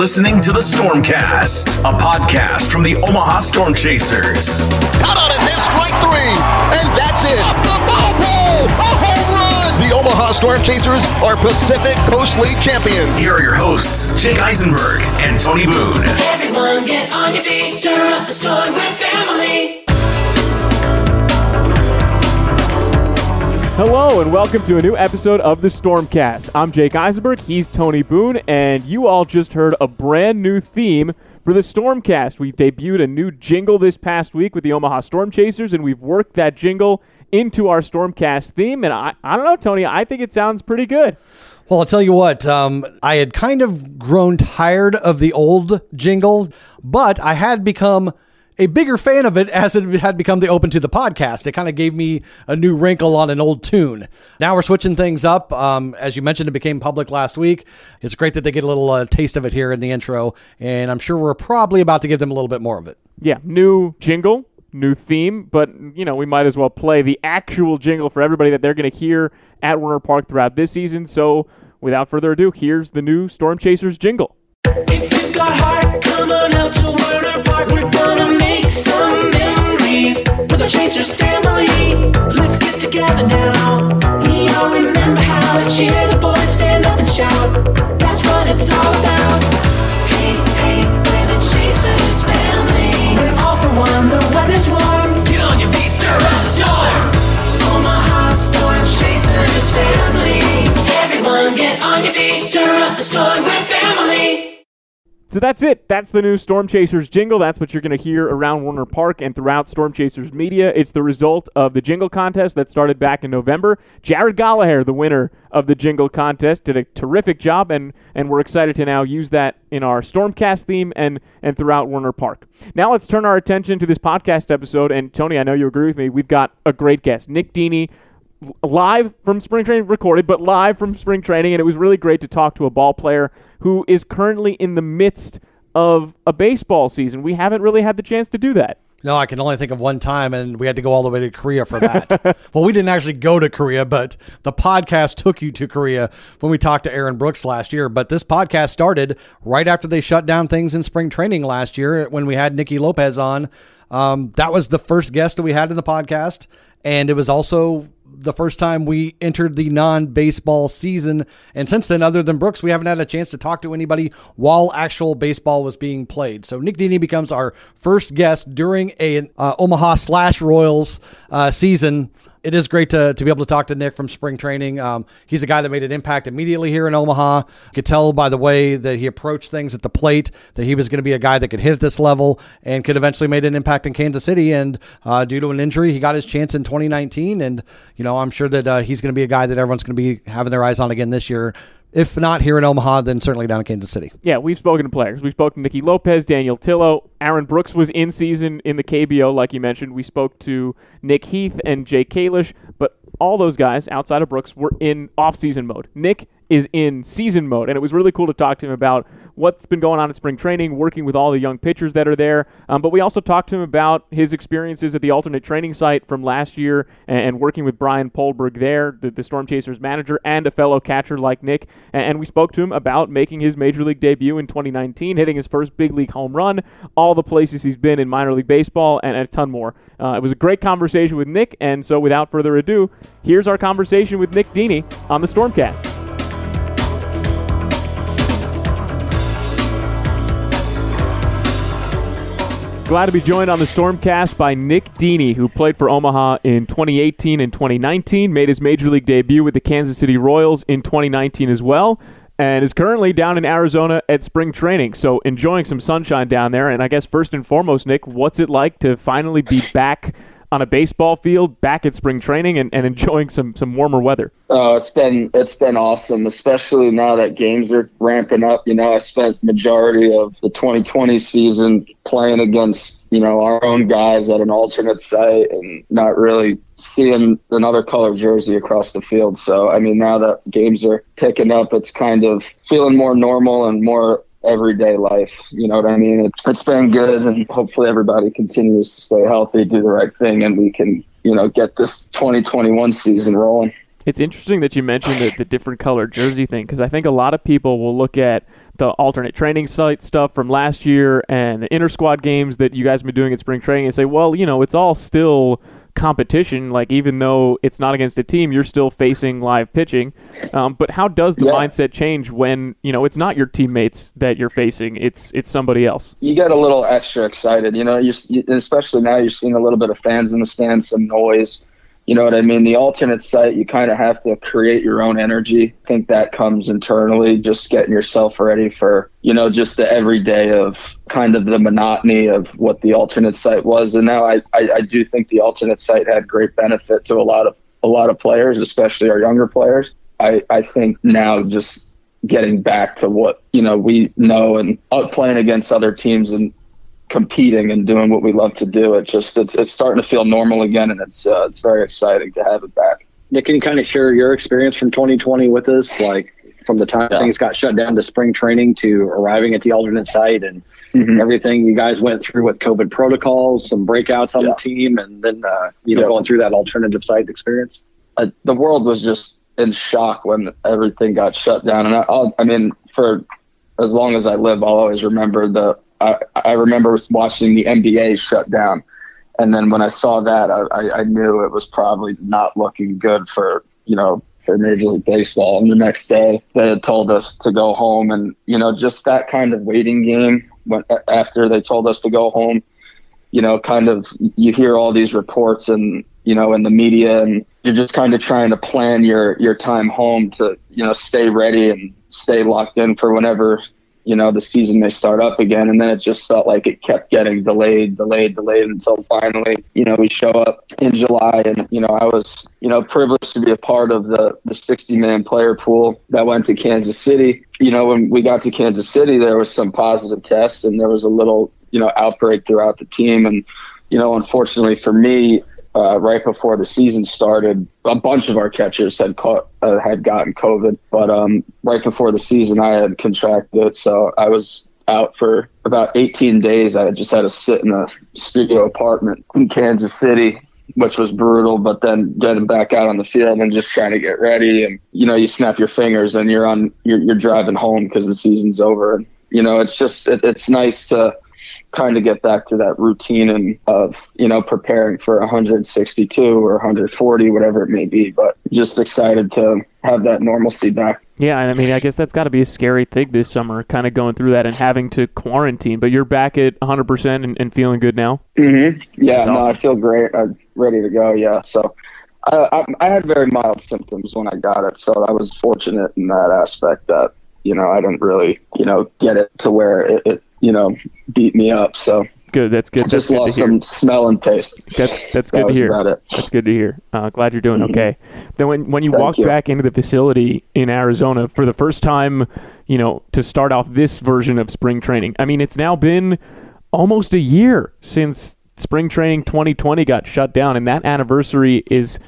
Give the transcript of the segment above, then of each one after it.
listening to the Stormcast, a podcast from the Omaha Storm Chasers. Out on it, this strike three, and that's it. Up the ball pole, a home run. The Omaha Storm Chasers are Pacific Coast League champions. Here are your hosts, Jake Eisenberg and Tony Boone. Everyone get on your feet, stir up the storm, we're family. Hello and welcome to a new episode of the Stormcast. I'm Jake Eisenberg, he's Tony Boone, and you all just heard a brand new theme for the Stormcast. We debuted a new jingle this past week with the Omaha Storm Chasers, and we've worked that jingle into our Stormcast theme. And I, I don't know, Tony, I think it sounds pretty good. Well, I'll tell you what, um, I had kind of grown tired of the old jingle, but I had become a bigger fan of it as it had become the open to the podcast. It kind of gave me a new wrinkle on an old tune. Now we're switching things up. Um, as you mentioned, it became public last week. It's great that they get a little uh, taste of it here in the intro, and I'm sure we're probably about to give them a little bit more of it. Yeah, new jingle, new theme, but you know, we might as well play the actual jingle for everybody that they're going to hear at Werner Park throughout this season. So, without further ado, here's the new Storm Chasers jingle. If heart, come on out to Werner Park. We're gonna make some memories with our Chasers family. Let's get together now. We all remember how to cheer the boys, stand up and shout. That's what it's all about. So that's it. That's the new Storm Chasers jingle. That's what you're going to hear around Werner Park and throughout Storm Chasers media. It's the result of the jingle contest that started back in November. Jared Gallagher, the winner of the jingle contest, did a terrific job, and, and we're excited to now use that in our Stormcast theme and, and throughout Werner Park. Now let's turn our attention to this podcast episode. And Tony, I know you agree with me. We've got a great guest, Nick Dini live from spring training, recorded, but live from spring training, and it was really great to talk to a ball player who is currently in the midst of a baseball season. We haven't really had the chance to do that. No, I can only think of one time, and we had to go all the way to Korea for that. well, we didn't actually go to Korea, but the podcast took you to Korea when we talked to Aaron Brooks last year. But this podcast started right after they shut down things in spring training last year when we had Nicky Lopez on. Um, that was the first guest that we had in the podcast, and it was also the first time we entered the non-baseball season. And since then other than brooks we haven't had a chance to talk to anybody while actual baseball was being played. So nick dini becomes our first guest during a uh, omaha slash royals uh, season it is great to, to be able to talk to Nick from spring training. Um, he's a guy that made an impact immediately here in Omaha. You could tell by the way that he approached things at the plate that he was going to be a guy that could hit at this level and could eventually make an impact in Kansas City. And uh, due to an injury, he got his chance in 2019. And, you know, I'm sure that uh, he's going to be a guy that everyone's going to be having their eyes on again this year if not here in Omaha, then certainly down in Kansas City. Yeah, we've spoken to players. We've spoken to Nicky Lopez, Daniel Tillo. Aaron Brooks was in season in the KBO, like you mentioned. We spoke to Nick Heath and Jay Kalish, but all those guys outside of Brooks were in off-season mode. Nick is in season mode, and it was really cool to talk to him about what's been going on at spring training, working with all the young pitchers that are there. Um, but we also talked to him about his experiences at the alternate training site from last year and, and working with Brian Poldberg there, the, the, Storm Chasers manager, and a fellow catcher like Nick. And, and, we spoke to him about making his major league debut in 2019, hitting his first big league home run, all the places he's been in minor league baseball, and, and a ton more. Uh, it was a great conversation with Nick, and so without further ado, here's our conversation with Nick Dini on the Stormcast. Glad to be joined on the Stormcast by Nick Dini, who played for Omaha in 2018 and 2019, made his major league debut with the Kansas City Royals in 2019 as well, and is currently down in Arizona at spring training. So enjoying some sunshine down there. And I guess first and foremost, Nick, what's it like to finally be back on a baseball field, back at spring training, and, and enjoying some some warmer weather? Oh, it's been it's been awesome, especially now that games are ramping up. You know, I spent majority of the 2020 season playing against you know our own guys at an alternate site and not really seeing another color jersey across the field. So I mean, now that games are picking up, it's kind of feeling more normal and more everyday life. You know what I mean? It's, it's been good, and hopefully everybody continues to stay healthy, do the right thing, and we can, you know, get this 2021 season rolling. It's interesting that you mentioned the, the different color jersey thing because I think a lot of people will look at the alternate training site stuff from last year and the inter squad games that you guys have been doing at spring training and say, well, you know, it's all still competition. Like even though it's not against a team, you're still facing live pitching. Um, but how does the Yeah. mindset change when you know it's not your teammates that you're facing? It's it's somebody else. you get a little extra excited. You know, you especially now you're seeing a little bit of fans in the stands, some noise. You know what I mean? The alternate site, you kind of have to create your own energy. I think that comes internally, just getting yourself ready for, you know, just the everyday of kind of the monotony of what the alternate site was. And now I, I, I do think the alternate site had great benefit to a lot of a lot of players, especially our younger players. I, I think now just getting back to what you know we know and out playing against other teams and competing and doing what we love to do. It just it's it's starting to feel normal again, and it's uh, it's very exciting to have it back. Nick, can you kind of share your experience from 2020 with us? Like from the time Yeah. things got shut down to spring training to arriving at the alternate site and Mhm. everything you guys went through with COVID protocols, some breakouts on Yeah. the team, and then uh, you know Yeah. going through that alternative site experience. uh, the world was just in shock when everything got shut down. And I, I'll, I mean, for as long as I live, I'll always remember the. I, I remember watching the NBA shut down, and then when I saw that, I, I, knew it was probably not looking good for you know for Major League Baseball. And the next day, they had told us to go home, and you know just that kind of waiting game. When after they told us to go home, you know, kind of you hear all these reports and you know in the media, and you're just kind of trying to plan your your time home to you know stay ready and stay locked in for whenever you know the season may start up again. And then it just felt like it kept getting delayed, delayed, delayed until finally you know we show up in July, and you know I was you know privileged to be a part of the the 60 man player pool that went to Kansas City. You know when we got to Kansas City, there was some positive tests, and there was a little you know outbreak throughout the team, and you know unfortunately for me, uh, right before the season started, a bunch of our catchers had caught uh, had gotten COVID. But um, right before the season, I had contracted it, so I was out for about 18 days. I just had to sit in a studio apartment in Kansas City. Which was brutal, but then getting back out on the field and just trying to get ready, and you know, you snap your fingers and you're on, you're, you're driving home because the season's over. And you know, it's just, it, it's nice to kind of get back to that routine and of you know preparing for 162 or 140 whatever it may be but just excited to have that normalcy back Yeah, and I mean, I guess that's got to be a scary thing this summer, kind of going through that and having to quarantine. But you're back at 100% and, and feeling good now. mm-hmm. yeah That's no awesome. i feel great i'm ready to go yeah so I, I, I had very mild symptoms when i got it so i was fortunate in that aspect that you know i didn't really you know get it to where it, it you know beat me up so Good. That's good. That's just good to lost hear. some smell and taste That's that's that good to hear. That's good to hear. Uh, glad you're doing okay. Then when when you Thank walk you. back into the facility in Arizona for the first time, you know, to start off this version of spring training. I mean, it's now been almost a year since spring training 2020 got shut down, and that anniversary is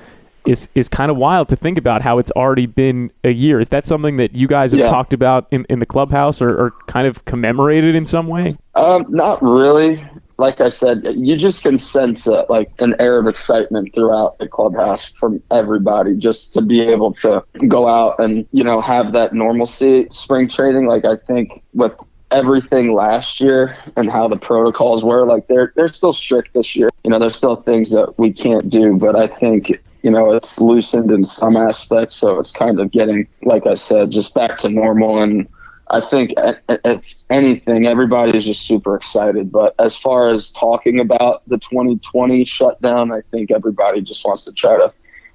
is is kind of wild to think about how it's already been a year. Is that something that you guys have Yeah. talked about in, in the clubhouse or, or kind of commemorated in some way? Um, not really. Like I said, you just can sense uh, like an air of excitement throughout the clubhouse from everybody. Just to be able to go out and you know have that normalcy spring training. Like I think with everything last year and how the protocols were, like they're they're still strict this year. You know, there's still things that we can't do, but I think you know it's loosened in some aspects. So it's kind of getting, like I said, just back to normal and. I think if anything, everybody is just super excited. But as far as talking about the 2020 shutdown, I think everybody just wants to try to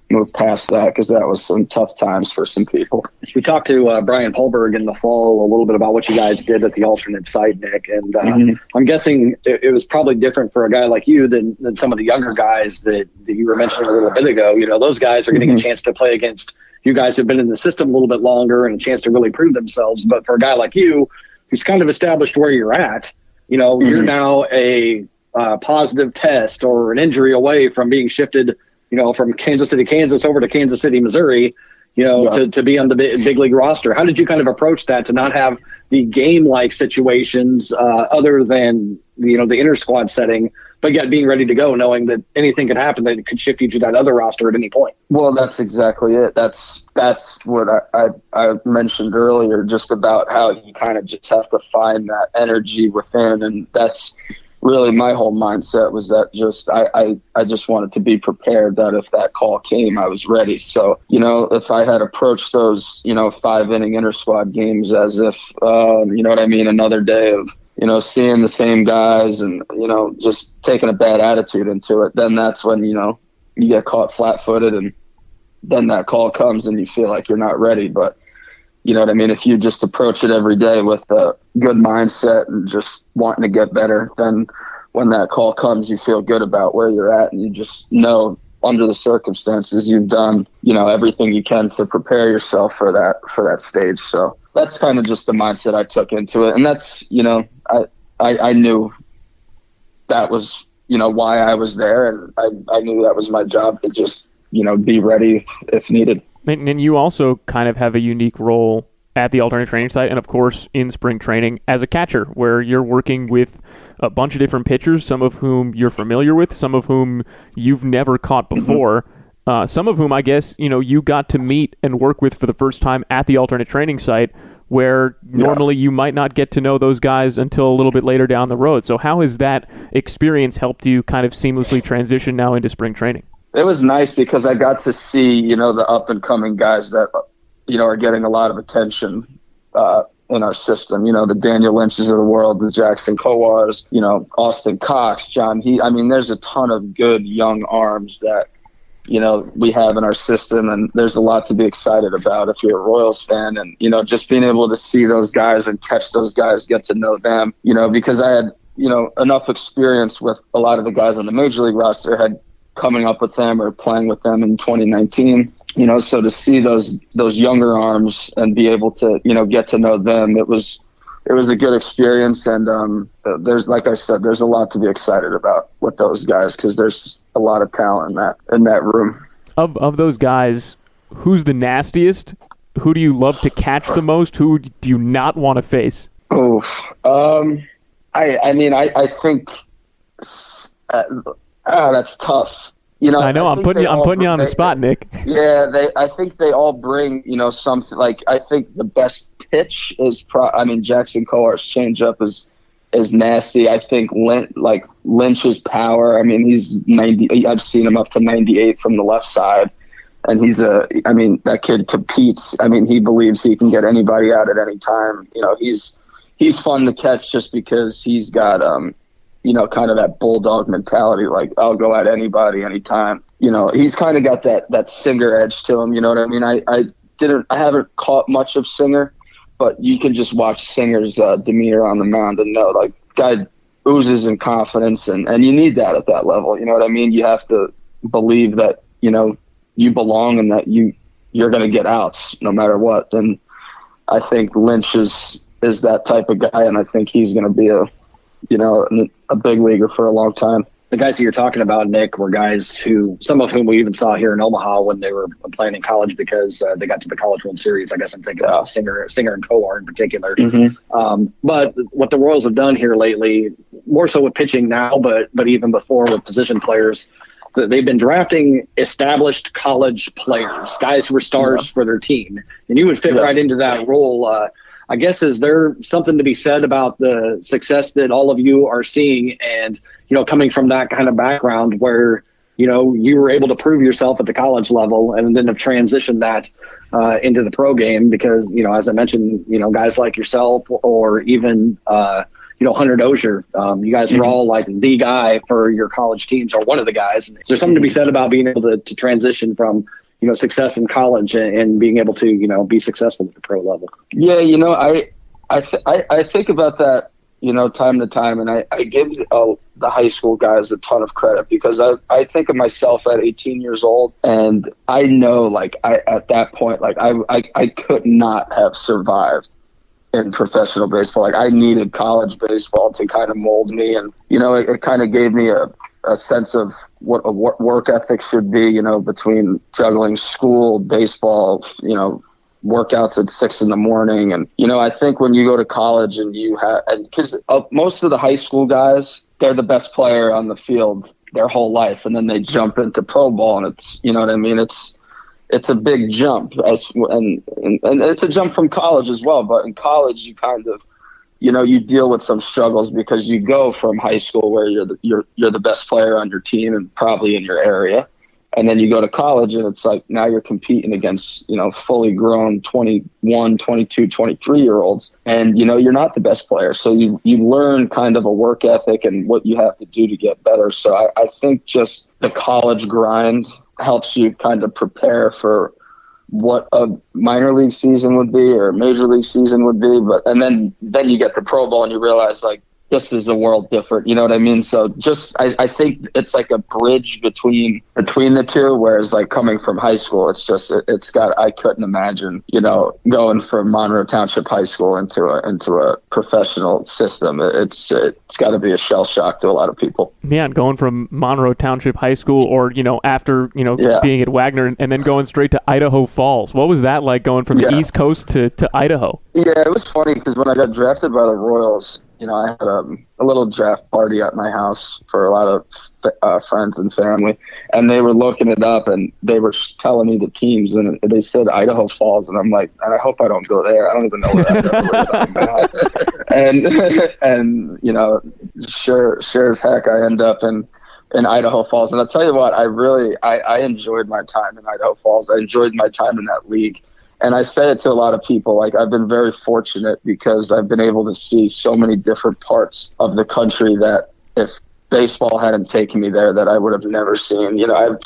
move past that because that was some tough times for some people. We talked to uh, Brian Poldberg in the fall a little bit about what you guys did at the alternate site, Nick, and uh, Mhm. I'm guessing it, it was probably different for a guy like you than, than some of the younger guys that, that you were mentioning a little bit ago. You know, those guys are getting a chance to play against you guys who've been in the system a little bit longer and a chance to really prove themselves. But for a guy like you, who's kind of established where you're at, you know, you're Mhm. now a uh, positive test or an injury away from being shifted, you know, from Kansas City, Kansas over to Kansas City, Missouri, you know, Yeah. to, to be on the big, big league roster. How did you kind of approach that to not have the game like situations uh, other than, you know, the inter squad setting, but but yet being ready to go, knowing that anything could happen that could shift you to that other roster at any point. Well, that's exactly it. That's that's what I, I, I mentioned earlier, just about how you kind of just have to find that energy within, and that's really my whole mindset was that just I, I I just wanted to be prepared that if that call came, I was ready. So you know, if I had approached those you know five inning inter squad games as if uh, you know what I mean, another day of you know, seeing the same guys and, you know, just taking a bad attitude into it, then that's when, you know, you get caught flat footed and then that call comes and you feel like you're not ready. But, you know what I mean? If you just approach it every day with a good mindset and just wanting to get better, then when that call comes, you feel good about where you're at and you just know under the circumstances you've done, you know, everything you can to prepare yourself for that, for that stage. So, that's kind of just the mindset I took into it, and that's you know I I, I knew that was you know why I was there, and I I knew that was my job to just you know be ready if needed. And, and you also kind of have a unique role at the alternate training site, and of course in spring training as a catcher, where you're working with a bunch of different pitchers, some of whom you're familiar with, some of whom you've never caught before. Mm-hmm. Uh, some of whom I guess you know you got to meet and work with for the first time at the alternate training site, where normally yeah. you might not get to know those guys until a little bit later down the road. So how has that experience helped you kind of seamlessly transition now into spring training? It was nice because I got to see you know the up and coming guys that you know are getting a lot of attention. Uh, in our system. You know, the Daniel Lynch's of the world, the Jackson Kowars, you know, Austin Cox, John He. I mean, there's a ton of good young arms that you know we have in our system and there's a lot to be excited about if you're a royals fan and you know just being able to see those guys and catch those guys get to know them you know because i had you know enough experience with a lot of the guys on the major league roster had coming up with them or playing with them in 2019 you know so to see those those younger arms and be able to you know get to know them it was it was a good experience, and um, there's like I said, there's a lot to be excited about with those guys because there's a lot of talent in that in that room. Of of those guys, who's the nastiest? Who do you love to catch the most? Who do you not want to face? Oh, um, I I mean I I think uh, ah, that's tough. You know, I know. I am putting you. I'm putting you on the spot, Nick. Yeah, they. I think they all bring you know something. Like I think the best pitch is. Pro, I mean, Jackson Kowar's changeup is is nasty. I think Lynch, like Lynch's power. I mean, he's 90. I've seen him up to 98 from the left side, and he's a. I mean, that kid competes. I mean, he believes he can get anybody out at any time. You know, he's he's fun to catch just because he's got um you know, kind of that bulldog mentality, like I'll go at anybody, anytime. You know, he's kind of got that that Singer edge to him. You know what I mean? I I didn't, I haven't caught much of Singer, but you can just watch Singer's uh, demeanor on the mound and know, like, guy oozes in confidence, and and you need that at that level. You know what I mean? You have to believe that you know you belong and that you you're going to get outs no matter what. And I think Lynch is is that type of guy, and I think he's going to be a you know, a big leaguer for a long time. The guys that you're talking about, Nick, were guys who, some of whom we even saw here in Omaha when they were playing in college because uh, they got to the College World Series. I guess I'm thinking yeah. about Singer, Singer and Kowar in particular. Mm-hmm. Um, but what the Royals have done here lately, more so with pitching now, but but even before with position players, they've been drafting established college players, guys who were stars yeah. for their team, and you would fit yeah. right into that role. Uh, I guess is there something to be said about the success that all of you are seeing and you know coming from that kind of background where you know you were able to prove yourself at the college level and then have transitioned that uh, into the pro game because you know as I mentioned you know guys like yourself or even uh, you know Hunter Dozier um, you guys mm-hmm. are all like the guy for your college teams or one of the guys is there something to be said about being able to, to transition from you know success in college and, and, being able to you know be successful at the pro level. Yeah, you know, I I th- I, I, think about that you know time to time, and I I give uh, the high school guys a ton of credit because I I think of myself at 18 years old, and I know like I at that point like I I, I could not have survived in professional baseball. Like I needed college baseball to kind of mold me, and you know, it, it kind of gave me a a sense of what a work ethic should be, you know, between juggling school, baseball, you know, workouts at six in the morning. And, you know, I think when you go to college and you have, because uh, most of the high school guys, they're the best player on the field their whole life. And then they jump into pro ball and it's, you know what I mean? It's, it's a big jump as, and, and, and it's a jump from college as well. But in college, you kind of, you know, you deal with some struggles because you go from high school where you're the, you're, you're the best player on your team and probably in your area. And then you go to college and it's like now you're competing against you know fully grown 21 22 23 year olds and you know you're not the best player. So you you learn kind of a work ethic and what you have to do to get better. So i, I think just the college grind helps you kind of prepare for what a minor league season would be or a major league season would be but and then then you get to pro ball and you realize like this is a world different. You know what I mean? So just I, I think it's like a bridge between between the two. Whereas like coming from high school, it's just it, has got I couldn't imagine you know going from Monroe Township High School into a into a professional system. It's it's got to be a shell shock to a lot of people. Yeah, and going from Monroe Township High School, or you know after you know yeah. being at Wagner, and then going straight to Idaho Falls. What was that like going from the East Coast to to Idaho? Yeah, it was funny because when I got drafted by the Royals you know, I had um, a little draft party at my house for a lot of uh, friends and family, and they were looking it up and they were telling me the teams, and they said Idaho Falls, and I'm like, I hope I don't go there. I don't even know where is. and and you know, sure, sure as heck, I end up in in Idaho Falls, and I'll tell you what, I really I, I enjoyed my time in Idaho Falls. I enjoyed my time in that league and I say it to a lot of people. Like I've been very fortunate because I've been able to see so many different parts of the country that if baseball hadn't taken me there, that I would have never seen. You know, I've,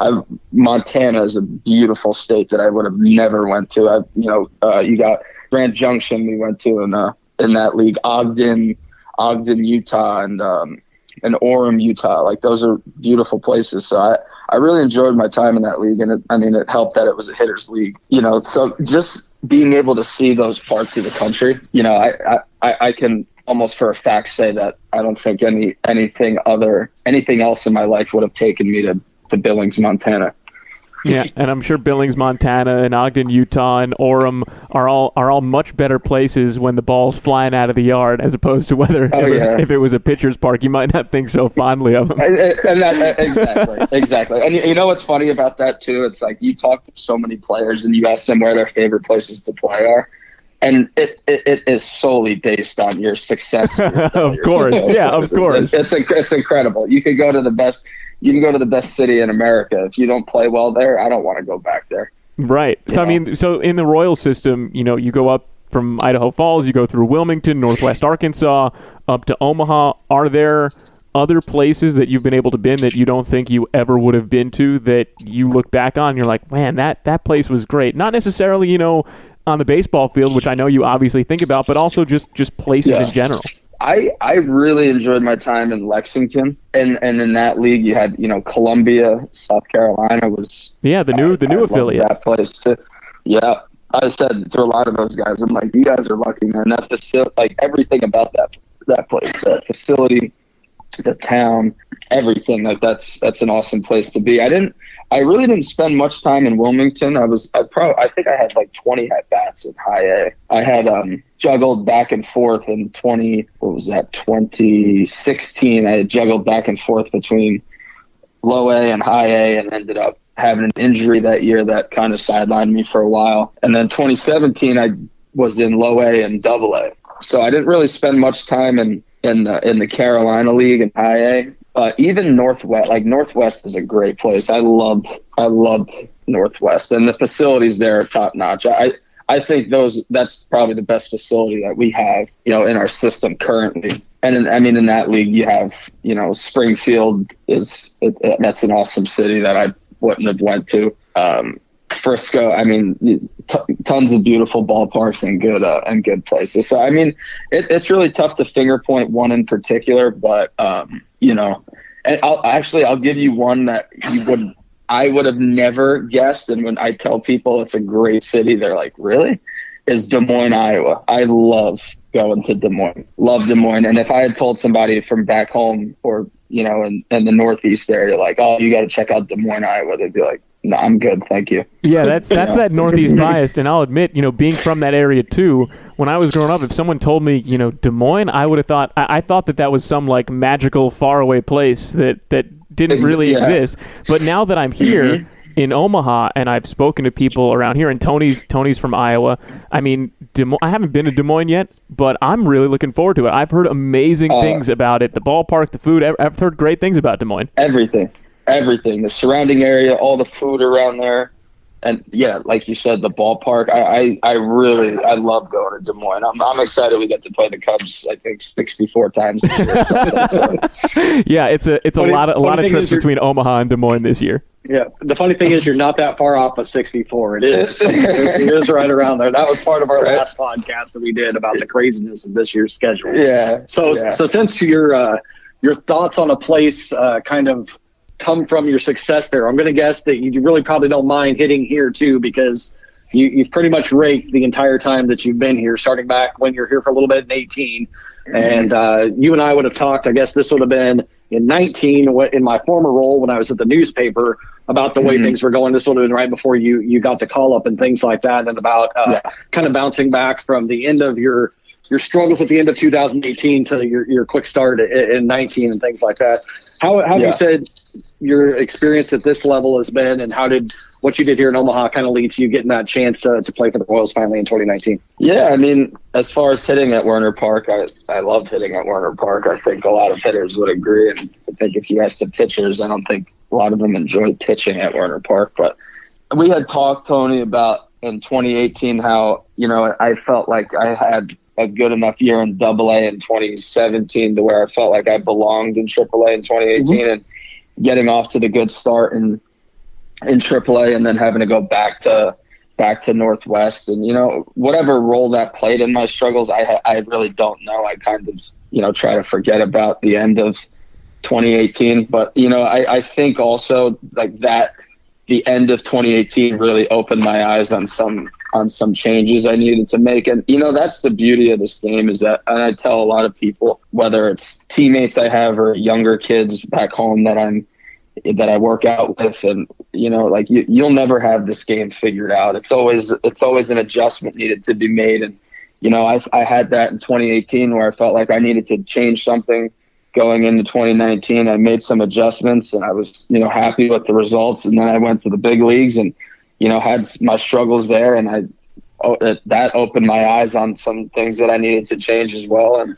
I've Montana is a beautiful state that I would have never went to. I, you know, uh, you got Grand Junction we went to in uh, in that league, Ogden, Ogden, Utah, and um, and Orem, Utah. Like those are beautiful places. So I I really enjoyed my time in that league, and it, I mean, it helped that it was a hitters league. You know, so just being able to see those parts of the country, you know, I I, I can almost for a fact say that I don't think any anything other anything else in my life would have taken me to to Billings, Montana. Yeah, and I'm sure Billings, Montana, and Ogden, Utah, and Orem are all are all much better places when the ball's flying out of the yard, as opposed to whether oh, if, yeah. it, if, it was a pitcher's park, you might not think so fondly of them. And, and that, uh, exactly, exactly. And you know what's funny about that too? It's like you talk to so many players and you ask them where their favorite places to play are, and it, it, it is solely based on your success. of course, yeah, of course. It's, it's it's incredible. You could go to the best you can go to the best city in America. If you don't play well there, I don't want to go back there. Right. You so know? I mean, so in the Royal system, you know, you go up from Idaho Falls, you go through Wilmington, Northwest Arkansas, up to Omaha. Are there other places that you've been able to been that you don't think you ever would have been to that you look back on, you're like, man, that that place was great. Not necessarily, you know, on the baseball field, which I know you obviously think about, but also just just places yeah. in general. I I really enjoyed my time in Lexington, and and in that league you had you know Columbia, South Carolina was yeah the new I, the new I affiliate that place. Yeah, I said to a lot of those guys, I'm like, you guys are lucky, man. That facility, like everything about that that place, that facility, the town, everything. Like that's that's an awesome place to be. I didn't I really didn't spend much time in Wilmington. I was I probably I think I had like 20 at bats in high A. I had um juggled back and forth in 20 what was that 2016. I had juggled back and forth between low A and high A and ended up having an injury that year that kind of sidelined me for a while. And then 2017 I was in low A and double A. So I didn't really spend much time in in the in the Carolina League and high A uh, even Northwest, like Northwest is a great place. I love, I love Northwest, and the facilities there are top notch. I, I think those that's probably the best facility that we have, you know, in our system currently. And in, I mean, in that league, you have, you know, Springfield is it, it, that's an awesome city that I wouldn't have went to. Um, Frisco, I mean, t- tons of beautiful ballparks and good uh, and good places. So I mean, it, it's really tough to finger point one in particular, but um, you know, and I'll actually I'll give you one that you would I would have never guessed. And when I tell people it's a great city, they're like, "Really?" Is Des Moines, Iowa? I love going to Des Moines. Love Des Moines. And if I had told somebody from back home or you know in, in the Northeast area, like, "Oh, you got to check out Des Moines, Iowa," they'd be like, no, I'm good, thank you. Yeah, that's that's that northeast bias, and I'll admit, you know, being from that area too. When I was growing up, if someone told me, you know, Des Moines, I would have thought I, I thought that that was some like magical faraway place that that didn't really yeah. exist. But now that I'm here mm-hmm. in Omaha and I've spoken to people around here, and Tony's Tony's from Iowa. I mean, Des Moines, I haven't been to Des Moines yet, but I'm really looking forward to it. I've heard amazing uh, things about it, the ballpark, the food. I've heard great things about Des Moines. Everything, everything, the surrounding area, all the food around there, and yeah, like you said, the ballpark. I, I, I really, I love going to Des Moines. I'm, I'm excited we get to play the Cubs. I think 64 times. This year or so. Yeah, it's a it's a Funny- lot of a lot of trips between Omaha and Des Moines this year. Yeah. The funny thing is, you're not that far off of 64. It is. it is right around there. That was part of our Right. last podcast that we did about the craziness of this year's schedule. Yeah. So, yeah. so since your uh, your thoughts on a place uh, kind of come from your success there, I'm going to guess that you really probably don't mind hitting here too because you, you've pretty much raked the entire time that you've been here, starting back when you're here for a little bit in 18. And uh, you and I would have talked. I guess this would have been in 19 in my former role when I was at the newspaper about the way Mhm. things were going. This would have been right before you you got the call up and things like that, and about uh, Yeah. kind of bouncing back from the end of your your struggles at the end of 2018 to your, your quick start in, in 19 and things like that. How, how have Yeah. you said your experience at this level has been, and how did what you did here in Omaha kind of lead to you getting that chance to, to play for the Royals finally in 2019? Yeah, I mean, as far as hitting at Werner Park, I I loved hitting at Werner Park. I think a lot of hitters would agree, and I think if you ask the pitchers, I don't think a lot of them enjoyed pitching at Werner Park. But we had talked, Tony, about in 2018 how you know I felt like I had a good enough year in Double A in 2017 to where I felt like I belonged in Triple A in 2018, mm-hmm. and getting off to the good start in in Triple A and then having to go back to back to Northwest. And you know whatever role that played in my struggles I I really don't know. I kind of you know try to forget about the end of 2018 but you know I, I think also like that the end of 2018 really opened my eyes on some on some changes I needed to make. And you know that's the beauty of this game is that and I tell a lot of people whether it's teammates I have or younger kids back home that I'm that I work out with and you know like you, you'll never have this game figured out. It's always it's always an adjustment needed to be made. And you know I, I had that in 2018 where I felt like I needed to change something. Going into 2019 I made some adjustments and I was you know happy with the results. And then I went to the big leagues and you know had my struggles there and I oh, that- opened my eyes on some things that I needed to change as well. And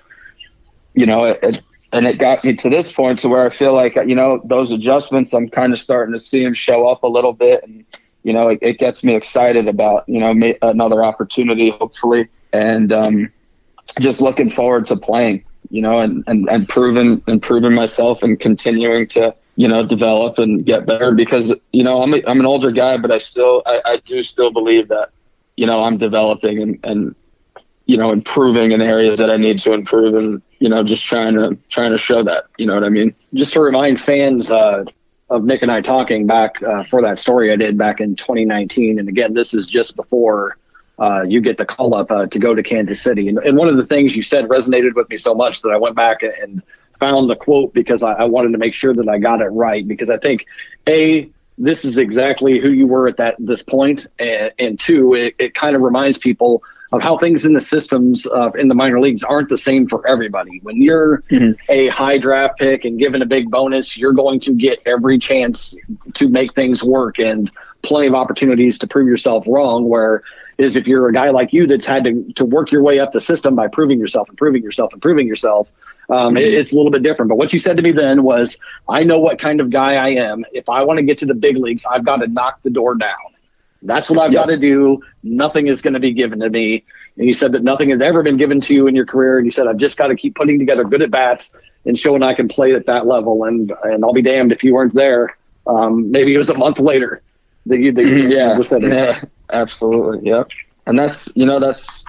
you know it, it and it got me to this point to where I feel like you know those adjustments I'm kind of starting to see them show up a little bit. And you know it, it gets me excited about you know another opportunity hopefully. And um, just looking forward to playing you know and, and, and proving and proving myself and continuing to you know develop and get better because you know I'm a, I'm an older guy but I still I, I do still believe that you know I'm developing and, and you know improving in areas that I need to improve and you know just trying to trying to show that you know what I mean Just to remind fans uh, of Nick and I talking back uh, for that story I did back in 2019, and again, this is just before uh, you get the call up uh, to go to Kansas City. And, and one of the things you said resonated with me so much that I went back and found the quote because I, I wanted to make sure that I got it right because I think a this is exactly who you were at that this point, and, and two, it, it kind of reminds people of how things in the systems uh, in the minor leagues aren't the same for everybody. When you're a high draft pick and given a big bonus, you're going to get every chance to make things work and plenty of opportunities to prove yourself wrong. Where is if you're a guy like you that's had to, to work your way up the system by proving yourself, improving yourself, improving yourself, um, it- it's a little bit different. But what you said to me then was, I know what kind of guy I am. If I want to get to the big leagues, I've got to knock the door down. That's what I've Yep. got to do. Nothing is going to be given to me. And you said that nothing has ever been given to you in your career. And you said, I've just got to keep putting together good at bats and showing I can play at that level. And and I'll be damned if you weren't there. Um, maybe it was a month later that you, that you yeah, yeah, absolutely, yep. And that's you know that's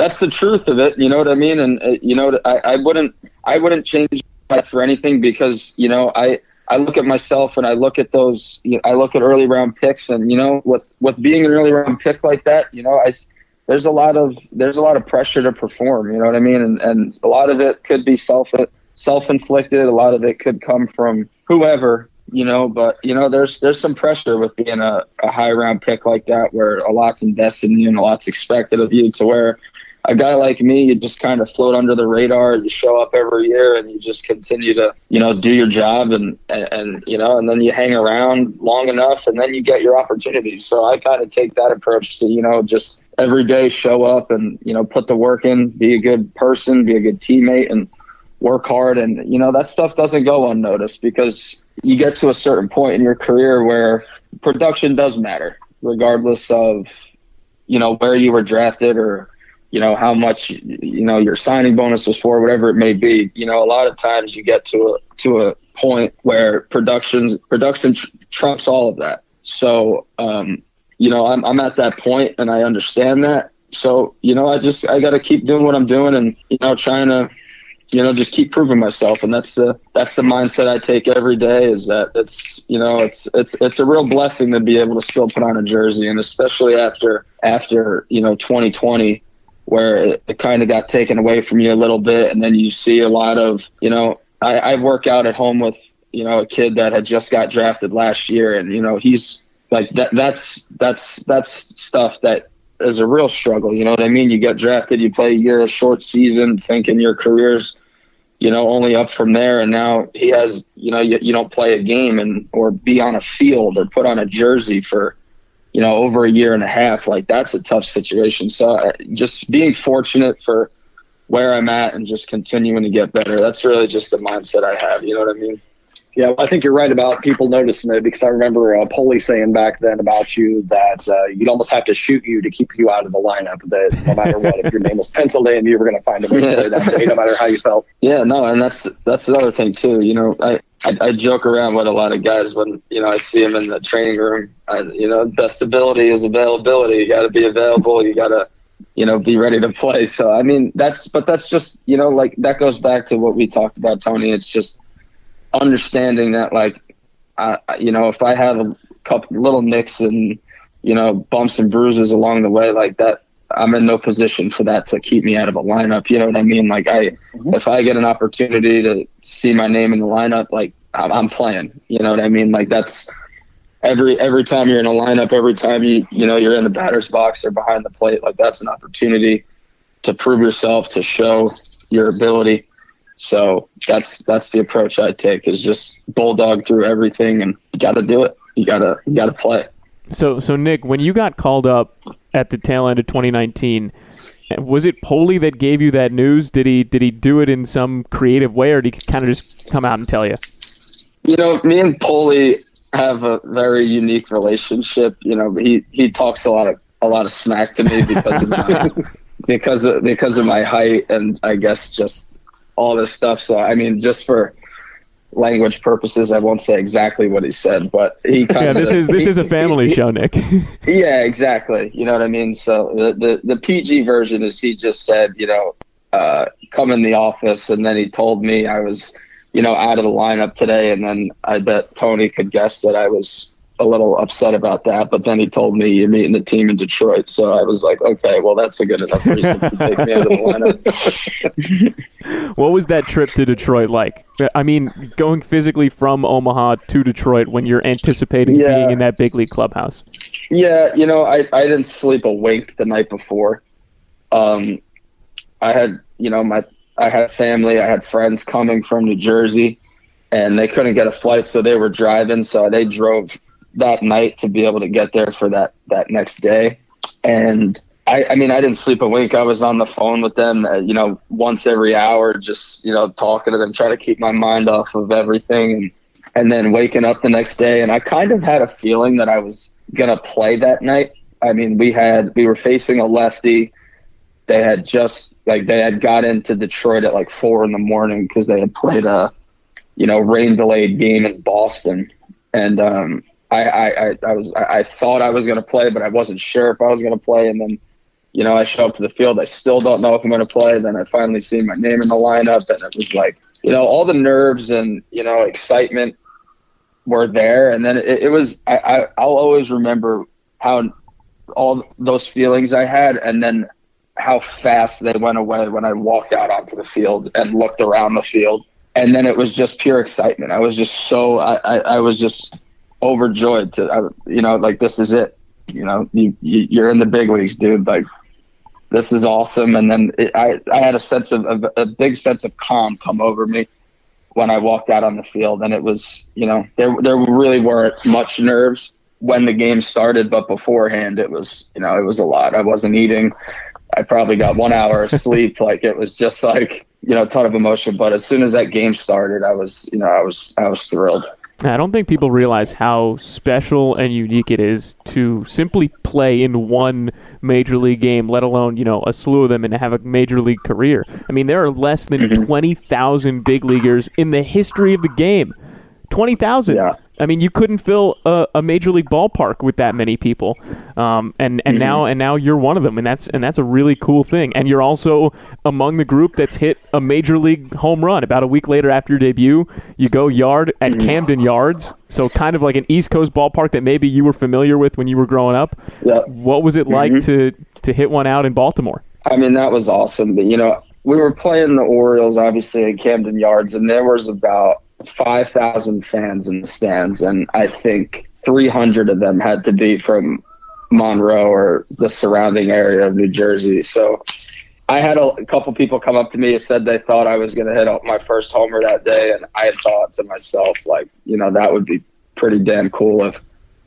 that's the truth of it. You know what I mean? And uh, you know I, I wouldn't I wouldn't change that for anything because you know I I look at myself and I look at those you know, I look at early round picks and you know with with being an early round pick like that you know I there's a lot of there's a lot of pressure to perform. You know what I mean? And and a lot of it could be self self inflicted. A lot of it could come from whoever you know, but you know, there's there's some pressure with being a, a high round pick like that, where a lot's invested in you and a lot's expected of you. To where a guy like me, you just kind of float under the radar. You show up every year and you just continue to, you know, do your job and, and, and you know, and then you hang around long enough and then you get your opportunity. So I kind of take that approach to, you know, just every day show up and, you know, put the work in, be a good person, be a good teammate and work hard. And, you know, that stuff doesn't go unnoticed because you get to a certain point in your career where production does matter, regardless of, you know, where you were drafted or, you know how much you know your signing bonus was for whatever it may be you know a lot of times you get to a to a point where productions production tr- trumps all of that. So um you know I'm, I'm at that point and i understand that. So you know i just i got to keep doing what i'm doing and you know trying to you know just keep proving myself. And that's the that's the mindset i take every day is that it's you know it's it's it's a real blessing to be able to still put on a jersey. And especially after after you know 2020 where it, kind of got taken away from you a little bit. And then you see a lot of, you know, I, I work out at home with, you know, a kid that had just got drafted last year. And, you know, he's like, that, that's, that's, that's stuff that is a real struggle. You know what I mean? You get drafted, you play a year, a short season, thinking your career's, you know, only up from there. And now he has, you know, you, you don't play a game and, or be on a field or put on a jersey for, you know, over a year and a half, like that's a tough situation. So just being fortunate for where I'm at and just continuing to get better. That's really just the mindset I have. You know what I mean? Yeah, I think you're right about people noticing it because I remember uh, Poli saying back then about you that uh, you'd almost have to shoot you to keep you out of the lineup. That no matter what, if your name was penciled in, you were going to find a way to play that day, no matter how you felt. Yeah, no, and that's that's the other thing too. You know, I, I I joke around with a lot of guys when you know I see them in the training room. I, you know, best ability is availability. You got to be available. You got to you know be ready to play. So I mean, that's but that's just you know like that goes back to what we talked about, Tony. It's just understanding that like I, you know if I have a couple little nicks and you know bumps and bruises along the way like that I'm in no position for that to keep me out of a lineup you know what I mean like I mm-hmm. if I get an opportunity to see my name in the lineup like I'm, I'm playing you know what I mean like that's every every time you're in a lineup every time you you know you're in the batter's box or behind the plate like that's an opportunity to prove yourself to show your ability so that's that's the approach I take is just bulldog through everything and you got to do it. You gotta you gotta play. So, so Nick, when you got called up at the tail end of 2019, was it Poli that gave you that news? Did he did he do it in some creative way, or did he kind of just come out and tell you? You know, me and Poli have a very unique relationship. You know, he he talks a lot of a lot of smack to me because of my because of because of my height and I guess just all this stuff. So I mean, just for language purposes, I won't say exactly what he said, but he kind Yeah, of this is this is a family he- show, Nick. yeah, exactly. You know what I mean? So the, the, the PG version is he just said, you know, uh, come in the office. And then he told me I was, you know, out of the lineup today. And then I bet Tony could guess that I was a little upset about that. But then he told me you're meeting the team in Detroit. So I was like, okay, well, that's a good enough reason to take me out of the lineup. what was that trip to Detroit like? I mean, going physically from Omaha to Detroit when you're anticipating Yeah. being in that big league clubhouse. Yeah, you know, I, I didn't sleep a wink the night before. Um, I had, you know, my I had family, I had friends coming from New Jersey, and they couldn't get a flight, so they were driving. So they drove that night to be able to get there for that that next day. And I, I mean, I didn't sleep a wink. I was on the phone with them, uh, you know, once every hour, just you know, talking to them, trying to keep my mind off of everything, and and then waking up the next day. And I kind of had a feeling that I was gonna play that night. I mean, we had we were facing a lefty. They had just like they had got into Detroit at like four in the morning because they had played a, you know, rain delayed game in Boston, and um, I, I, I, was I, thought I was gonna play, but I wasn't sure if I was gonna play. And then, you know, I show up to the field. I still don't know if I'm gonna play. Then I finally see my name in the lineup, and it was like, you know, all the nerves and you know excitement were there. And then it, it was I, I I'll always remember how all those feelings I had, and then how fast they went away when I walked out onto the field and looked around the field and then it was just pure excitement. I was just so I, I, I was just overjoyed to I, you know like this is it. You know you, you you're in the big leagues, dude. Like this is awesome. And then it, I I had a sense of, of a big sense of calm come over me when I walked out on the field, and it was you know there there really weren't much nerves when the game started, but beforehand it was you know it was a lot. I wasn't eating. I probably got one hour of sleep. Like it was just like you know a ton of emotion. But as soon as that game started, I was you know I was I was thrilled. I don't think people realize how special and unique it is to simply play in one major league game, let alone you know a slew of them and have a major league career. I mean, there are less than Mm-hmm. twenty thousand big leaguers in the history of the game. Twenty thousand. Yeah. I mean, you couldn't fill a, a major league ballpark with that many people, um, and and mm-hmm. now and now you're one of them, and that's and that's a really cool thing. And you're also among the group that's hit a major league home run. About a week later after your debut, you go yard at mm-hmm. Camden Yards, so kind of like an East Coast ballpark that maybe you were familiar with when you were growing up. Yeah. What was it mm-hmm. like to to hit one out in Baltimore? I mean, that was awesome. But, you know, we were playing the Orioles, obviously, at Camden Yards, and there was about 5,000 fans in the stands. And I think 300 of them had to be from Monroe or the surrounding area of New Jersey. So I had a, a couple people come up to me and said they thought I was going to hit my first homer that day. And I thought to myself, like, you know, that would be pretty damn cool if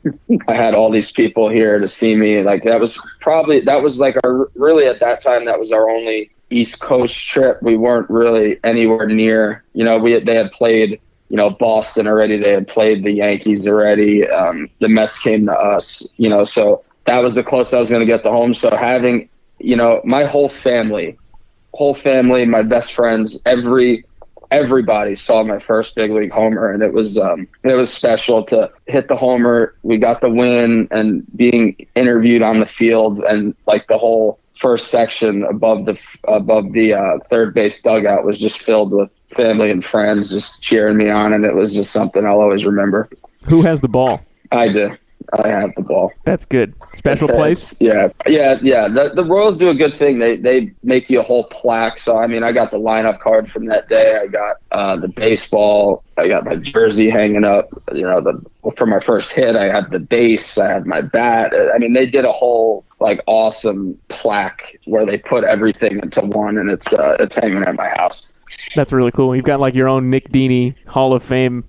I had all these people here to see me. Like that was probably that was like our really at that time that was our only East Coast trip. We weren't really anywhere near. You know, we they had played you know Boston already. They had played the Yankees already. Um, the Mets came to us. You know, so that was the closest I was going to get to home. So having you know my whole family, whole family, my best friends, every everybody saw my first big league homer and it was um it was special to hit the homer we got the win and being interviewed on the field and like the whole first section above the above the uh, third base dugout was just filled with family and friends just cheering me on and it was just something I'll always remember Who has the ball? I do I have the ball That's good. Special it's- place. Yeah, yeah, yeah. The, the Royals do a good thing. They they make you a whole plaque. So I mean, I got the lineup card from that day. I got uh, the baseball. I got my jersey hanging up. You know, the for my first hit, I had the base. I had my bat. I mean, they did a whole like awesome plaque where they put everything into one, and it's uh, it's hanging at my house. That's really cool. You've got like your own Nick Dini Hall of Fame.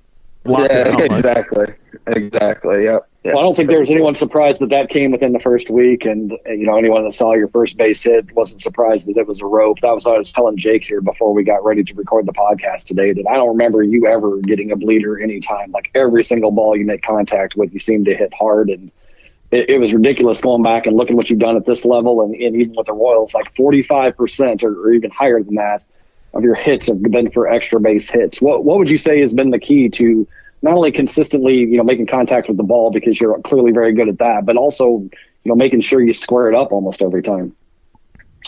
Yeah, exactly, exactly. Yep. Yeah. Well, I don't think there was anyone surprised that that came within the first week, and uh, you know anyone that saw your first base hit wasn't surprised that it was a rope. That was what I was telling Jake here before we got ready to record the podcast today. That I don't remember you ever getting a bleeder anytime. Like every single ball you make contact with, you seem to hit hard, and it, it was ridiculous going back and looking what you've done at this level, and, and even with the Royals, like forty five percent or, or even higher than that of your hits have been for extra base hits. What what would you say has been the key to not only consistently, you know, making contact with the ball because you're clearly very good at that, but also, you know, making sure you square it up almost every time.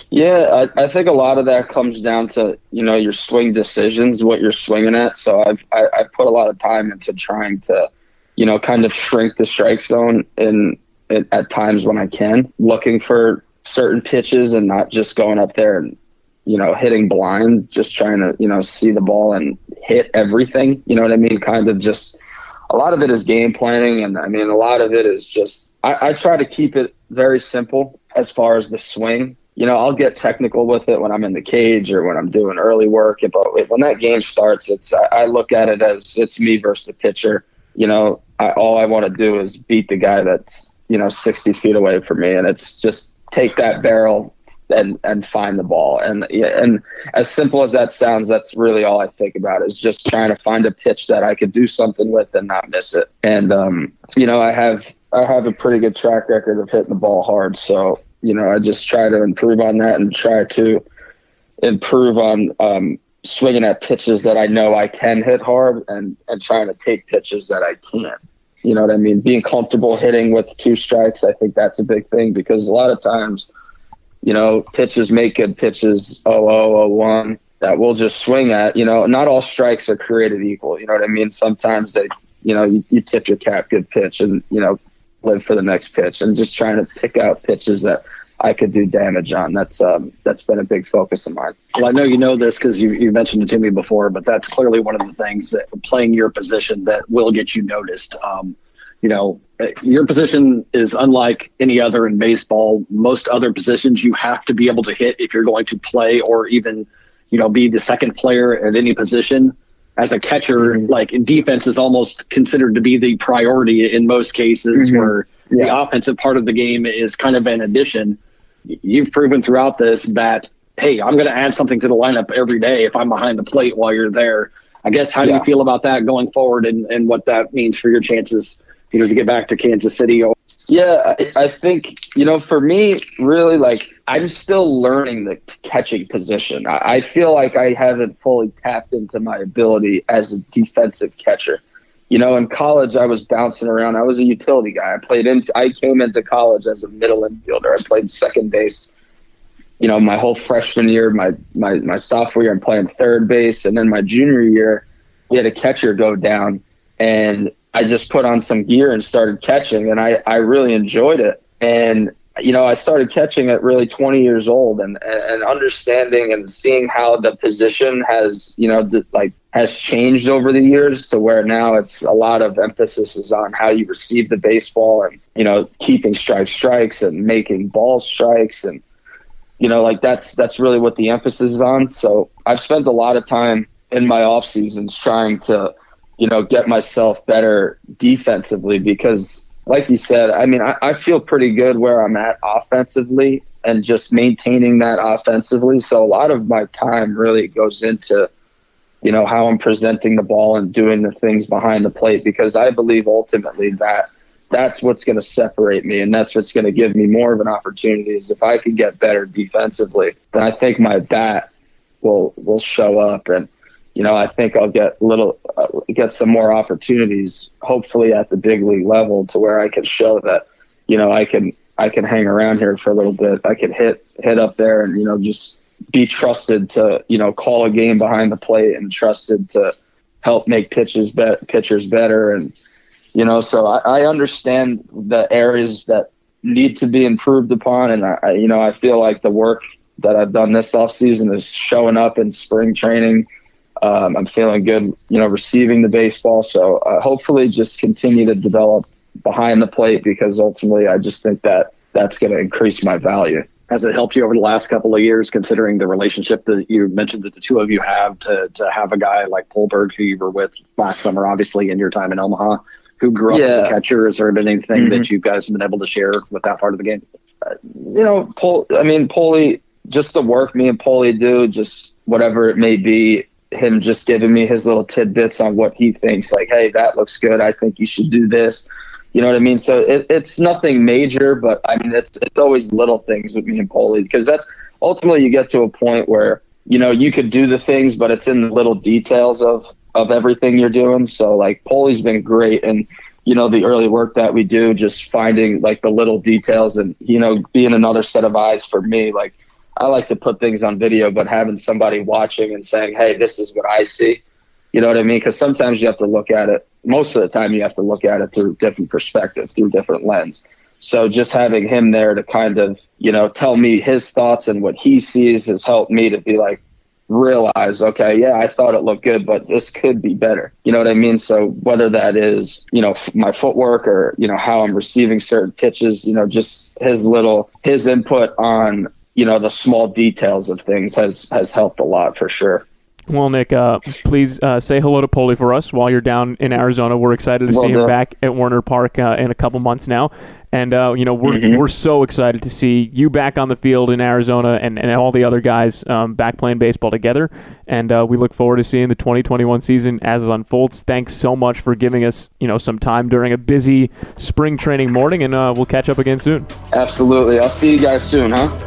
Yeah, I, I think a lot of that comes down to you know your swing decisions, what you're swinging at. So I've I, I put a lot of time into trying to, you know, kind of shrink the strike zone in, in at times when I can, looking for certain pitches and not just going up there and you know hitting blind, just trying to you know see the ball and hit everything. You know what I mean? Kind of just a lot of it is game planning, and I mean a lot of it is just I, I try to keep it very simple as far as the swing you know, I'll get technical with it when I'm in the cage or when I'm doing early work. But when that game starts, it's I, I look at it as it's me versus the pitcher. You know, I, all I want to do is beat the guy that's you know 60 feet away from me, and it's just take that barrel and and find the ball. And and as simple as that sounds, that's really all I think about is just trying to find a pitch that I could do something with and not miss it. And um, you know, I have I have a pretty good track record of hitting the ball hard, so you know, I just try to improve on that and try to improve on um, swinging at pitches that I know I can hit hard and, and trying to take pitches that I can't. You know what I mean? Being comfortable hitting with two strikes, I think that's a big thing because a lot of times, you know, pitches make good pitches 0 1 that we'll just swing at. You know, not all strikes are created equal. You know what I mean? Sometimes they, you know, you, you tip your cap, good pitch, and, you know, live for the next pitch and just trying to pick out pitches that I could do damage on. That's um, that's been a big focus of mine. Well, I know you know this because you, you mentioned it to me before, but that's clearly one of the things that playing your position that will get you noticed. Um, you know, your position is unlike any other in baseball. Most other positions you have to be able to hit if you're going to play or even, you know, be the second player at any position. As a catcher, Mm-hmm. like defense is almost considered to be the priority in most cases, Mhm. where the offensive part of the game is kind of an addition. You've proven throughout this that hey, I'm going to add something to the lineup every day if I'm behind the plate while you're there. I guess how do Yeah. you feel about that going forward and, and what that means for your chances, you know, to get back to Kansas City? Yeah, I, think you know, for me, really, like I'm still learning the catching position. I feel like I haven't fully tapped into my ability as a defensive catcher. You know, in college, I was bouncing around. I was a utility guy. I played in. I came into college as a middle infielder. I played second base. You know, my whole freshman year, my my my sophomore year, I'm playing third base, and then my junior year, we had a catcher go down, and I just put on some gear and started catching, and I, I really enjoyed it. And you know, I started catching at really 20 years old, and, and and understanding and seeing how the position has you know like has changed over the years to where now it's a lot of emphasis is on how you receive the baseball and you know keeping strike strikes and making ball strikes and you know like that's that's really what the emphasis is on. So I've spent a lot of time in my off seasons trying to you know, get myself better defensively because, like you said, I mean, I, I feel pretty good where I'm at offensively and just maintaining that offensively. So a lot of my time really goes into, you know, how I'm presenting the ball and doing the things behind the plate because I believe ultimately that that's what's going to separate me and that's what's going to give me more of an opportunity is if I can get better defensively, then I think my bat will will show up and you know, I think I'll get little, uh, get some more opportunities, hopefully at the big league level, to where I can show that, you know, I can, I can hang around here for a little bit. I can hit, hit up there, and you know, just be trusted to, you know, call a game behind the plate, and trusted to help make pitches, be- pitchers better, and you know, so I, I understand the areas that need to be improved upon, and I, you know, I feel like the work that I've done this off season is showing up in spring training um, I'm feeling good, you know, receiving the baseball. So uh, hopefully, just continue to develop behind the plate because ultimately, I just think that that's going to increase my value. has it helped you over the last couple of years, considering the relationship that you mentioned that the two of you have to, to have a guy like Poldberg, who you were with last summer, obviously in your time in Omaha, who grew up as a catcher? Has there been anything Mhm. that you guys have been able to share with that part of the game? You know, Pol- I mean, Polly, just the work me and Polly do, just whatever it may be, him just giving me his little tidbits on what he thinks, like, hey, that looks good. I think you should do this. You know what I mean? So it, it's nothing major, but I mean, it's it's always little things with me and Polly because that's ultimately you get to a point where you know you could do the things, but it's in the little details of of everything you're doing. So like Polly's been great, and you know the early work that we do, just finding like the little details, and you know being another set of eyes for me. Like I like to put things on video, but having somebody watching and saying, "Hey, this is what I see." You know what I mean? Because sometimes you have to look at it. Most of the time, you have to look at it through different perspective, through different lens. So just having him there to kind of, you know, tell me his thoughts and what he sees has helped me to be like, realize, okay, yeah, I thought it looked good, but this could be better. You know what I mean? So whether that is, you know, my footwork or, you know, how I'm receiving certain pitches, you know, just his little, his input on, you know, the small details of things has, has helped a lot for sure. Well, Nick, uh, please uh, say hello to Polly for us while you're down in Arizona. We're excited to Will see him back at Werner Park uh, in a couple months now, and uh, you know we're we're so excited to see you back on the field in Arizona and, and all the other guys um, back playing baseball together. And uh, we look forward to seeing the 2021 season as it unfolds. Thanks so much for giving us you know some time during a busy spring training morning, and uh, we'll catch up again soon. Absolutely. I'll see you guys soon, huh?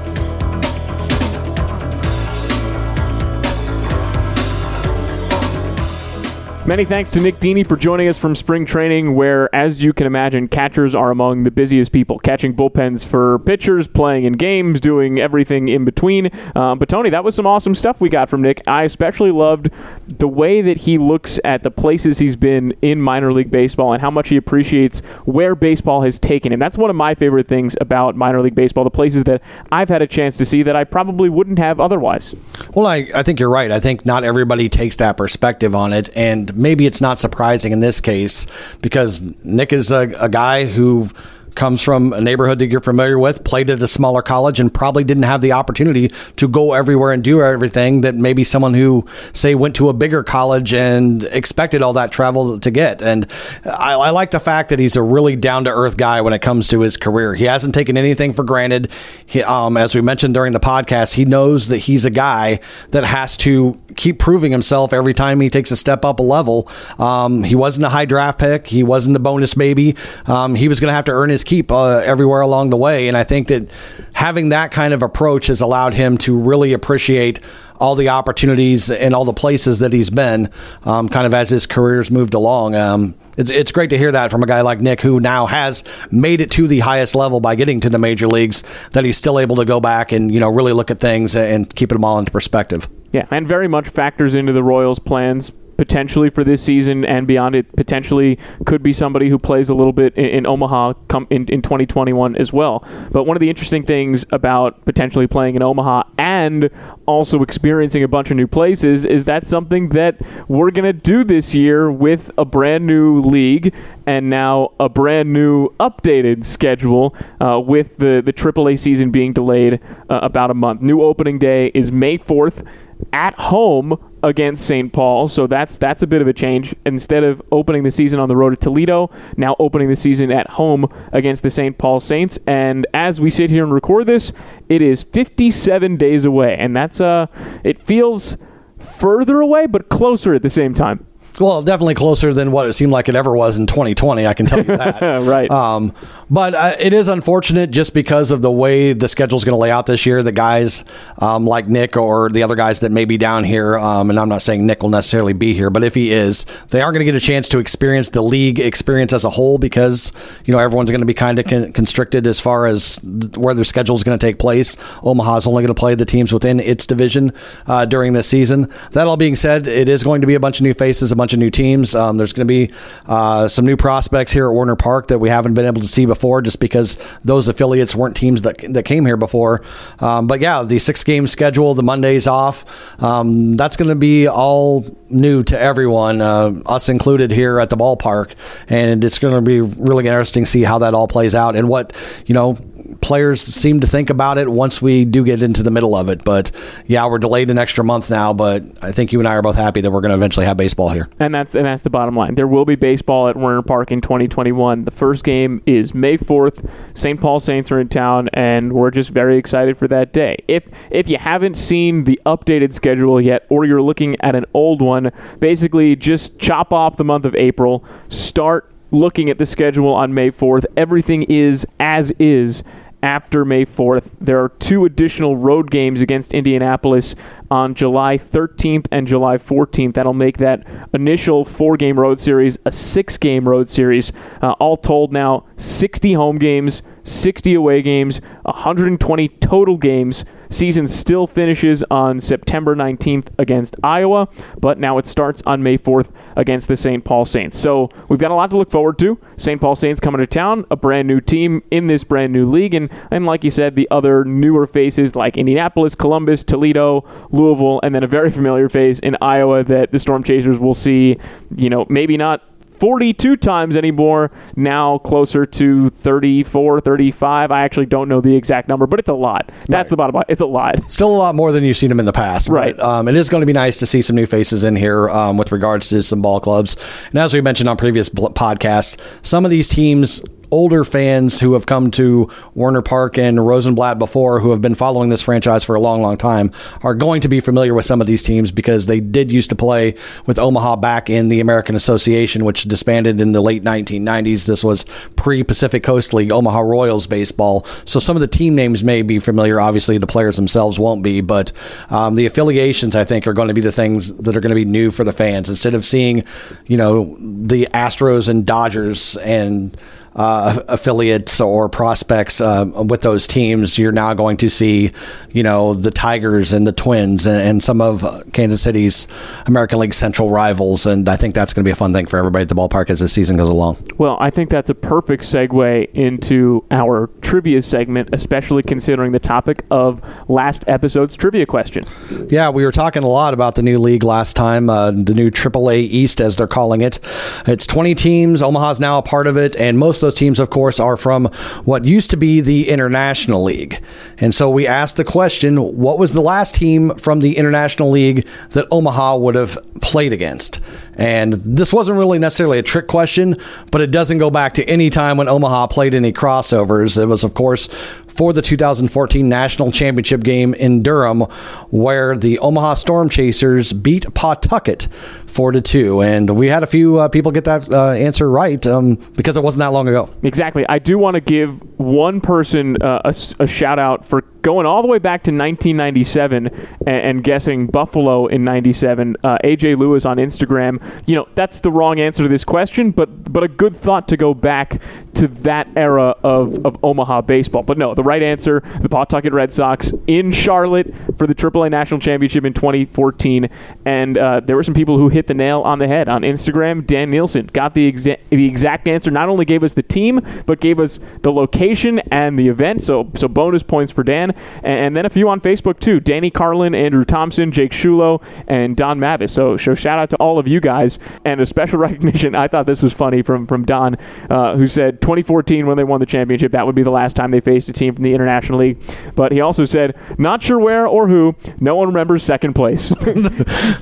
Many thanks to Nick Dini for joining us from spring training, where, as you can imagine, catchers are among the busiest people, catching bullpens for pitchers, playing in games, doing everything in between. Um, but, Tony, that was some awesome stuff we got from Nick. I especially loved the way that he looks at the places he's been in minor league baseball and how much he appreciates where baseball has taken him. That's one of my favorite things about minor league baseball, the places that I've had a chance to see that I probably wouldn't have otherwise. Well, I, I think you're right. I think not everybody takes that perspective on it. And maybe it's not surprising in this case because Nick is a, a guy who comes from a neighborhood that you're familiar with, played at a smaller college, and probably didn't have the opportunity to go everywhere and do everything that maybe someone who, say, went to a bigger college and expected all that travel to get. And I, I like the fact that he's a really down to earth guy when it comes to his career. He hasn't taken anything for granted. He, um, as we mentioned during the podcast, he knows that he's a guy that has to keep proving himself every time he takes a step up a level. Um, he wasn't a high draft pick. He wasn't a bonus baby. Um, he was going to have to earn his keep uh, everywhere along the way. And I think that having that kind of approach has allowed him to really appreciate all the opportunities and all the places that he's been, um, kind of as his career's moved along. Um, it's, it's great to hear that from a guy like Nick, who now has made it to the highest level by getting to the major leagues, that he's still able to go back and you know really look at things and keep them all into perspective. Yeah, and very much factors into the Royals' plans potentially for this season and beyond. It potentially could be somebody who plays a little bit in, in Omaha come in, in 2021 as well. But one of the interesting things about potentially playing in Omaha and also experiencing a bunch of new places is that something that we're going to do this year with a brand new league and now a brand new updated schedule uh, with the, the AAA season being delayed uh, about a month. New opening day is May 4th at home against St. Paul, so that's that's a bit of a change. Instead of opening the season on the road to Toledo, now opening the season at home against the St. Paul Saints. And as we sit here and record this, it is 57 days away, and that's uh, it feels further away but closer at the same time. Well, definitely closer than what it seemed like it ever was in 2020. I can tell you that. right. Um, but uh, it is unfortunate just because of the way the schedule is going to lay out this year. The guys um, like Nick or the other guys that may be down here, um, and I'm not saying Nick will necessarily be here, but if he is, they aren't going to get a chance to experience the league experience as a whole because you know everyone's going to be kind of con- constricted as far as where their schedule is going to take place. Omaha's only going to play the teams within its division uh, during this season. That all being said, it is going to be a bunch of new faces, bunch of new teams. Um, there's going to be uh, some new prospects here at Werner Park that we haven't been able to see before just because those affiliates weren't teams that, that came here before. Um, but yeah, the six game schedule, the Mondays off, um, that's going to be all new to everyone, uh, us included here at the ballpark. And it's going to be really interesting to see how that all plays out and what, you know, players seem to think about it once we do get into the middle of it. But yeah, we're delayed an extra month now, but I think you and I are both happy that we're going to eventually have baseball here. And that's and that's the bottom line. There will be baseball at Werner Park in 2021. The first game is May 4th. St. Paul Saints are in town, and we're just very excited for that day. If if you haven't seen the updated schedule yet, or you're looking at an old one, basically just chop off the month of April, start looking at the schedule on May 4th. Everything is as is after May 4th. There are two additional road games against Indianapolis on July 13th and July 14th. That'll make that initial four game road series a six game road series. Uh, all told, now 60 home games, 60 away games, 120 total games. Season still finishes on September 19th against Iowa, but now it starts on May 4th against the St. Paul Saints. So we've got a lot to look forward to. St. Paul Saints coming to town, a brand new team in this brand new league, and, and like you said, the other newer faces like Indianapolis, Columbus, Toledo, Louisville, and then a very familiar face in Iowa that the Storm Chasers will see, you know, maybe not 42 times anymore, now closer to 34, 35. I actually don't know the exact number, but it's a lot. That's Right. the bottom line. It's a lot. Still a lot more than you've seen them in the past. Right. But, um, it is going to be nice to see some new faces in here um, with regards to some ball clubs. And as we mentioned on previous bl- podcast, some of these teams older fans who have come to Werner Park and Rosenblatt before, who have been following this franchise for a long, long time, are going to be familiar with some of these teams because they did used to play with Omaha back in the American Association, which disbanded in the late 1990s. This was pre Pacific Coast League, Omaha Royals baseball. So some of the team names may be familiar. Obviously, the players themselves won't be, but um, the affiliations, I think, are going to be the things that are going to be new for the fans. Instead of seeing, you know, the Astros and Dodgers and uh, affiliates or prospects uh, with those teams, you're now going to see, you know, the Tigers and the Twins and, and, some of Kansas City's American League Central rivals. And I think that's going to be a fun thing for everybody at the ballpark as the season goes along. Well, I think that's a perfect segue into our trivia segment, especially considering the topic of last episode's trivia question. Yeah, we were talking a lot about the new league last time, uh, the new AAA East, as they're calling it. It's 20 teams. Omaha's now a part of it, and most of those teams, of course, are from what used to be the International League. And so we asked the question what was the last team from the International League that Omaha would have played against? And this wasn't really necessarily a trick question, but it doesn't go back to any time when Omaha played any crossovers. It was, of course, for the 2014 National Championship game in Durham, where the Omaha Storm Chasers beat Pawtucket 4 to 2. And we had a few uh, people get that uh, answer right um, because it wasn't that long ago. Exactly. I do want to give one person uh, a, a shout out for going all the way back to 1997 and, and guessing Buffalo in 97. Uh, AJ Lewis on Instagram. You know, that's the wrong answer to this question, but but a good thought to go back to that era of, of Omaha baseball. But no, the right answer, the Pawtucket Red Sox in Charlotte for the AAA National Championship in 2014. And uh, there were some people who hit the nail on the head on Instagram. Dan Nielsen got the, exa- the exact answer, not only gave us the team, but gave us the location and the event. So, so bonus points for Dan. And, and then a few on Facebook, too. Danny Carlin, Andrew Thompson, Jake Shulo, and Don Mavis. So, so shout out to all of you guys. And a special recognition, I thought this was funny from, from Don, uh, who said 2014 when they won the championship, that would be the last time they faced a team from the International League. But he also said, not sure where or who, no one remembers second place.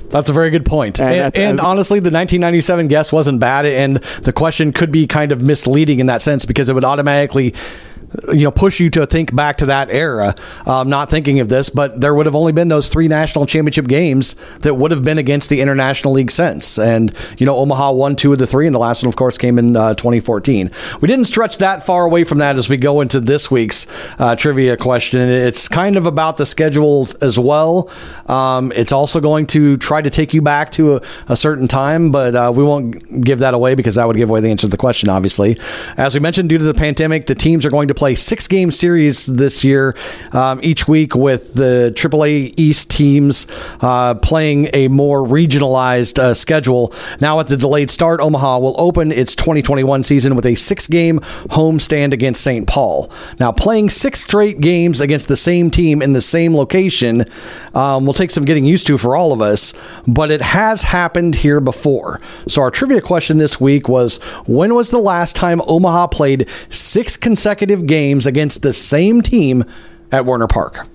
That's a very good point. And, and, and honestly, the 1997 guess wasn't bad, and the question could be kind of misleading in that sense because it would automatically you know push you to think back to that era. Um, not thinking of this but there would have only been those three national championship games that would have been against the international league since. And you know omaha won two of the three and the last one of course came in uh, 2014 we didn't stretch that far away from that as we go into this week's uh, trivia question. It's kind of about the schedule as well. Um, it's also going to try to take you back to a, a certain time but uh, we won't give that away because that would give away the answer to the question obviously. As we mentioned due to the pandemic the teams are going to play six game series this year, um, each week with the AAA East teams uh, playing a more regionalized uh, schedule. Now, at the delayed start, Omaha will open its 2021 season with a six game homestand against St. Paul. Now, playing six straight games against the same team in the same location um, will take some getting used to for all of us, but it has happened here before. So, our trivia question this week was when was the last time Omaha played six consecutive games against the same team at Werner Park?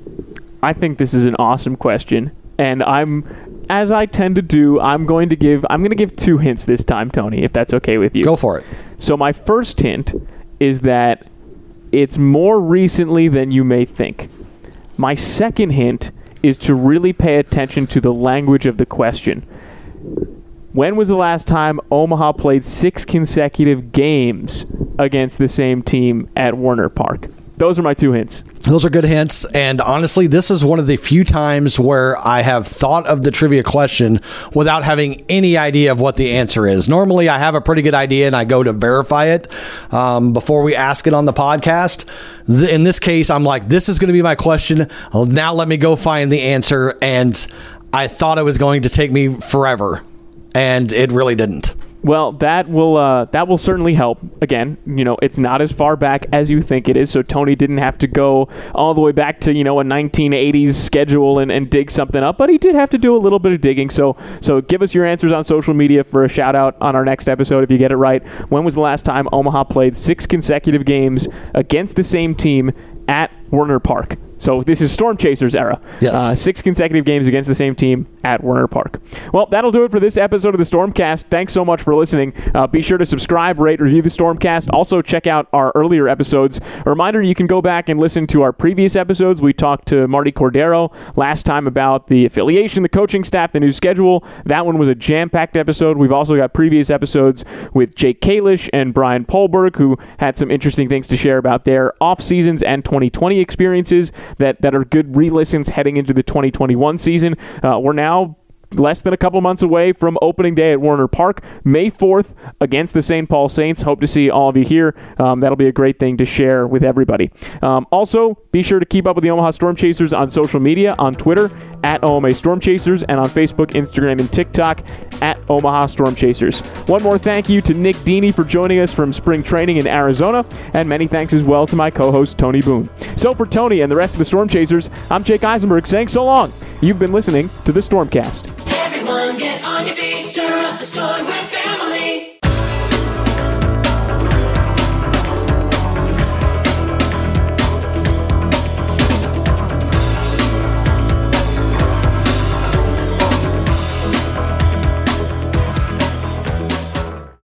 I think this is an awesome question, and I'm as I tend to do, I'm going to give I'm going to give two hints this time, Tony, if that's okay with you. Go for it. So my first hint is that it's more recently than you may think. My second hint is to really pay attention to the language of the question. When was the last time Omaha played six consecutive games against the same team at Werner Park? Those are my two hints. Those are good hints. And honestly, this is one of the few times where I have thought of the trivia question without having any idea of what the answer is. Normally, I have a pretty good idea and I go to verify it um, before we ask it on the podcast. In this case, I'm like, this is going to be my question. Now let me go find the answer. And I thought it was going to take me forever and it really didn't. Well, that will uh, that will certainly help. Again, you know, it's not as far back as you think it is, so Tony didn't have to go all the way back to you know a 1980s schedule and, and dig something up, but he did have to do a little bit of digging. So so give us your answers on social media for a shout out on our next episode if you get it right. When was the last time Omaha played six consecutive games against the same team at Werner Park? So this is Storm Chasers era. Yes. Uh, six consecutive games against the same team at Werner Park. Well, that'll do it for this episode of the Stormcast. Thanks so much for listening. Uh, be sure to subscribe, rate, review the Stormcast. Also, check out our earlier episodes. A reminder you can go back and listen to our previous episodes. We talked to Marty Cordero last time about the affiliation, the coaching staff, the new schedule. That one was a jam packed episode. We've also got previous episodes with Jake Kalish and Brian Poldberg, who had some interesting things to share about their off seasons and 2020 experiences that, that are good re listens heading into the 2021 season. Uh, we're now less than a couple months away from opening day at Werner Park, May 4th against the St. Paul Saints. Hope to see all of you here. Um, that'll be a great thing to share with everybody. Um, also, be sure to keep up with the Omaha Storm Chasers on social media on Twitter at OMA Storm Chasers and on Facebook, Instagram, and TikTok at Omaha Storm Chasers. One more thank you to Nick Dini for joining us from spring training in Arizona, and many thanks as well to my co host, Tony Boone. So, for Tony and the rest of the Storm Chasers, I'm Jake Eisenberg saying so long. You've been listening to the Stormcast. Everyone get on your feet, stir up the storm, we're